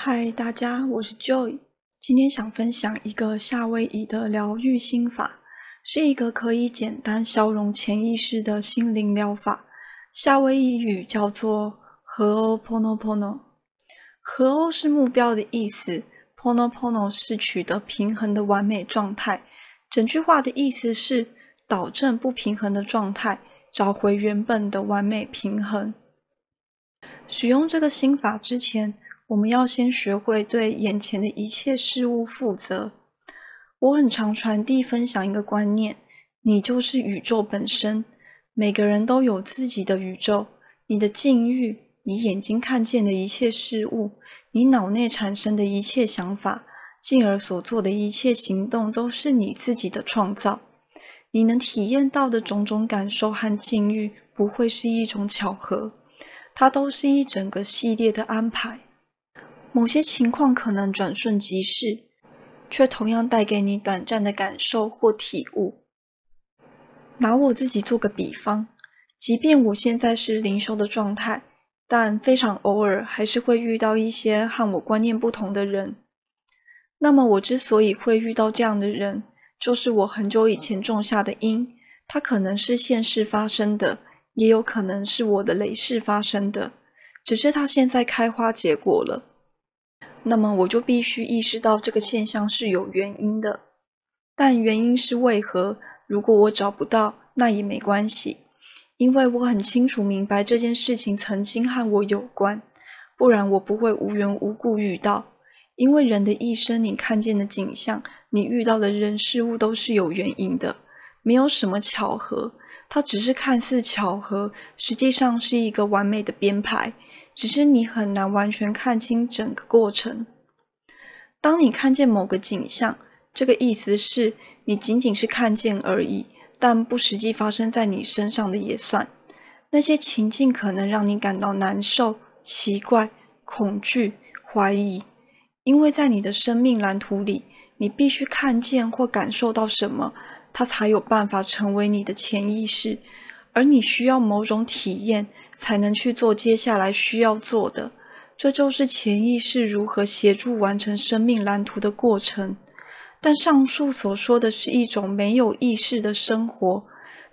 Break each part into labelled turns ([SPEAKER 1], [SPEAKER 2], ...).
[SPEAKER 1] 嗨，大家，我是 Joy。今天想分享一个夏威夷的疗愈心法，是一个可以简单消融潜意识的心灵疗法。夏威夷语叫做 Ho'oponopono。Ho 是目标的意思，Ponopono 是取得平衡的完美状态。整句话的意思是导正不平衡的状态，找回原本的完美平衡。使用这个心法之前，我们要先学会对眼前的一切事物负责。我很常传递分享一个观念：你就是宇宙本身。每个人都有自己的宇宙，你的境遇，你眼睛看见的一切事物，你脑内产生的一切想法，进而所做的一切行动，都是你自己的创造。你能体验到的种种感受和境遇，不会是一种巧合，它都是一整个系列的安排。某些情况可能转瞬即逝，却同样带给你短暂的感受或体悟。拿我自己做个比方，即便我现在是灵修的状态，但非常偶尔还是会遇到一些和我观念不同的人。那么我之所以会遇到这样的人，就是我很久以前种下的因，它可能是现世发生的，也有可能是我的累世发生的，只是它现在开花结果了。那么我就必须意识到这个现象是有原因的，但原因是为何？如果我找不到，那也没关系，因为我很清楚明白这件事情曾经和我有关，不然我不会无缘无故遇到。因为人的一生，你看见的景象，你遇到的人事物都是有原因的，没有什么巧合，它只是看似巧合，实际上是一个完美的编排。只是你很难完全看清整个过程。当你看见某个景象，这个意思是你仅仅是看见而已，但不实际发生在你身上的也算。那些情境可能让你感到难受、奇怪、恐惧、怀疑，因为在你的生命蓝图里，你必须看见或感受到什么，它才有办法成为你的潜意识。而你需要某种体验，才能去做接下来需要做的。这就是潜意识如何协助完成生命蓝图的过程。但上述所说的是一种没有意识的生活，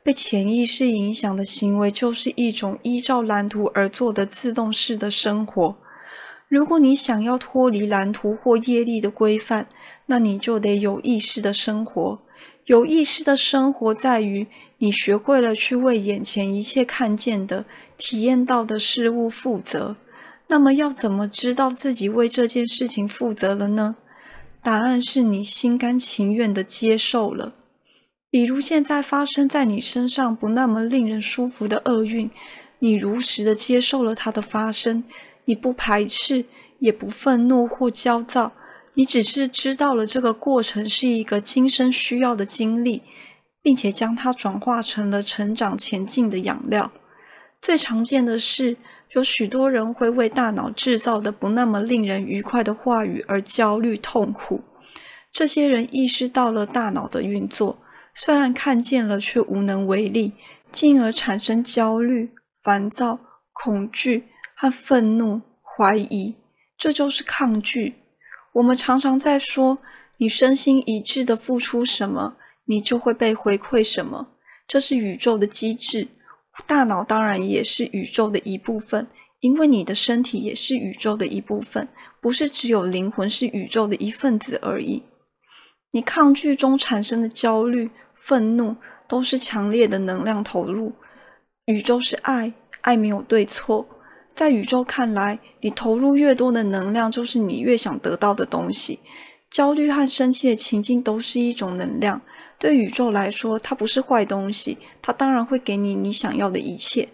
[SPEAKER 1] 被潜意识影响的行为，就是一种依照蓝图而做的自动式的生活。如果你想要脱离蓝图或业力的规范，那你就得有意识的生活。有意识的生活在于，你学会了去为眼前一切看见的、体验到的事物负责。那么，要怎么知道自己为这件事情负责了呢？答案是你心甘情愿地接受了。比如，现在发生在你身上不那么令人舒服的厄运，你如实地接受了它的发生，你不排斥，也不愤怒或焦躁。你只是知道了这个过程是一个今生需要的经历，并且将它转化成了成长前进的养料。最常见的是，有许多人会为大脑制造的不那么令人愉快的话语而焦虑痛苦。这些人意识到了大脑的运作，虽然看见了却无能为力，进而产生焦虑、烦躁、恐惧和愤怒、怀疑。这就是抗拒。我们常常在说，你身心一致的付出什么，你就会被回馈什么。这是宇宙的机制。大脑当然也是宇宙的一部分，因为你的身体也是宇宙的一部分，不是只有灵魂是宇宙的一份子而已。你抗拒中产生的焦虑、愤怒，都是强烈的能量投入。宇宙是爱，爱没有对错。在宇宙看来，你投入越多的能量，就是你越想得到的东西。焦虑和生气的情境都是一种能量，对宇宙来说，它不是坏东西，它当然会给你你想要的一切。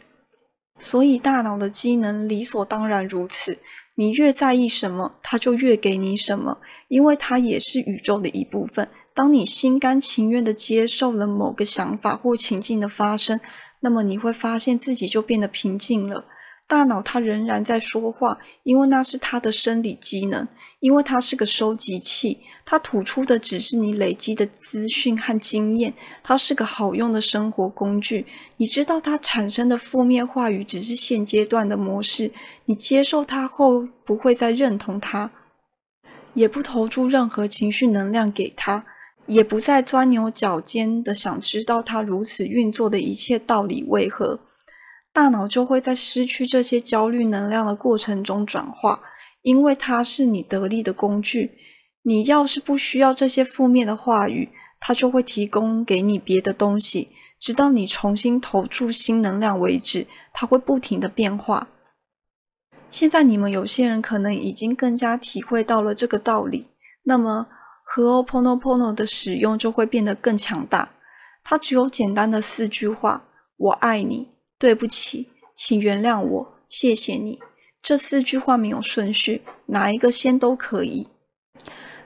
[SPEAKER 1] 所以，大脑的机能理所当然如此。你越在意什么，它就越给你什么，因为它也是宇宙的一部分。当你心甘情愿地接受了某个想法或情境的发生，那么你会发现自己就变得平静了。大脑它仍然在说话，因为那是它的生理机能，因为它是个收集器，它吐出的只是你累积的资讯和经验，它是个好用的生活工具。你知道它产生的负面话语只是现阶段的模式，你接受它后不会再认同它，也不投注任何情绪能量给它，也不再钻牛角尖的想知道他如此运作的一切道理为何，大脑就会在失去这些焦虑能量的过程中转化，因为它是你得力的工具。你要是不需要这些负面的话语，它就会提供给你别的东西，直到你重新投注新能量为止，它会不停的变化。现在你们有些人可能已经更加体会到了这个道理，那么和 opo no pono 的使用就会变得更强大。它只有简单的四句话：“我爱你，对不起，请原谅我，谢谢你。”这四句话没有顺序，哪一个先都可以。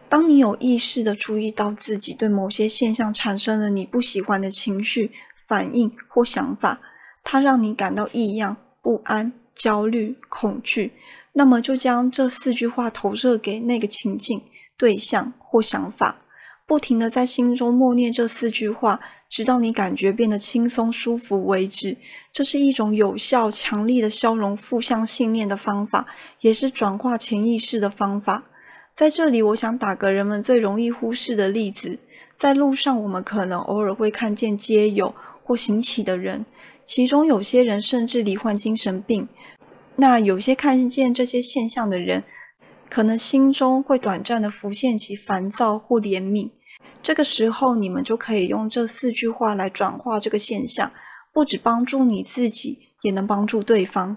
[SPEAKER 1] 当你有意识地注意到自己对某些现象产生了你不喜欢的情绪反应或想法，它让你感到异样、不安。焦虑、恐惧，那么就将这四句话投射给那个情境、对象或想法，不停的在心中默念这四句话，直到你感觉变得轻松舒服为止。这是一种有效、强力的消融负向信念的方法，也是转化潜意识的方法。在这里，我想打个人们最容易忽视的例子：在路上，我们可能偶尔会看见街友或行乞的人。其中有些人甚至罹患精神病，那有些看见这些现象的人，可能心中会短暂的浮现起烦躁或怜悯。这个时候，你们就可以用这四句话来转化这个现象，不只帮助你自己，也能帮助对方。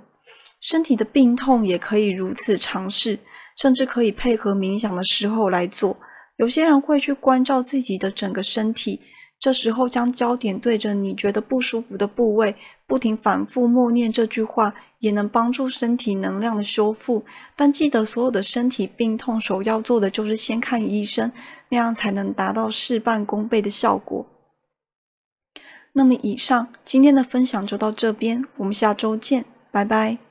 [SPEAKER 1] 身体的病痛也可以如此尝试，甚至可以配合冥想的时候来做。有些人会去关照自己的整个身体。这时候，将焦点对着你觉得不舒服的部位，不停反复默念这句话，也能帮助身体能量的修复。但记得，所有的身体病痛，首要做的就是先看医生，那样才能达到事半功倍的效果。那么，以上今天的分享就到这边，我们下周见，拜拜。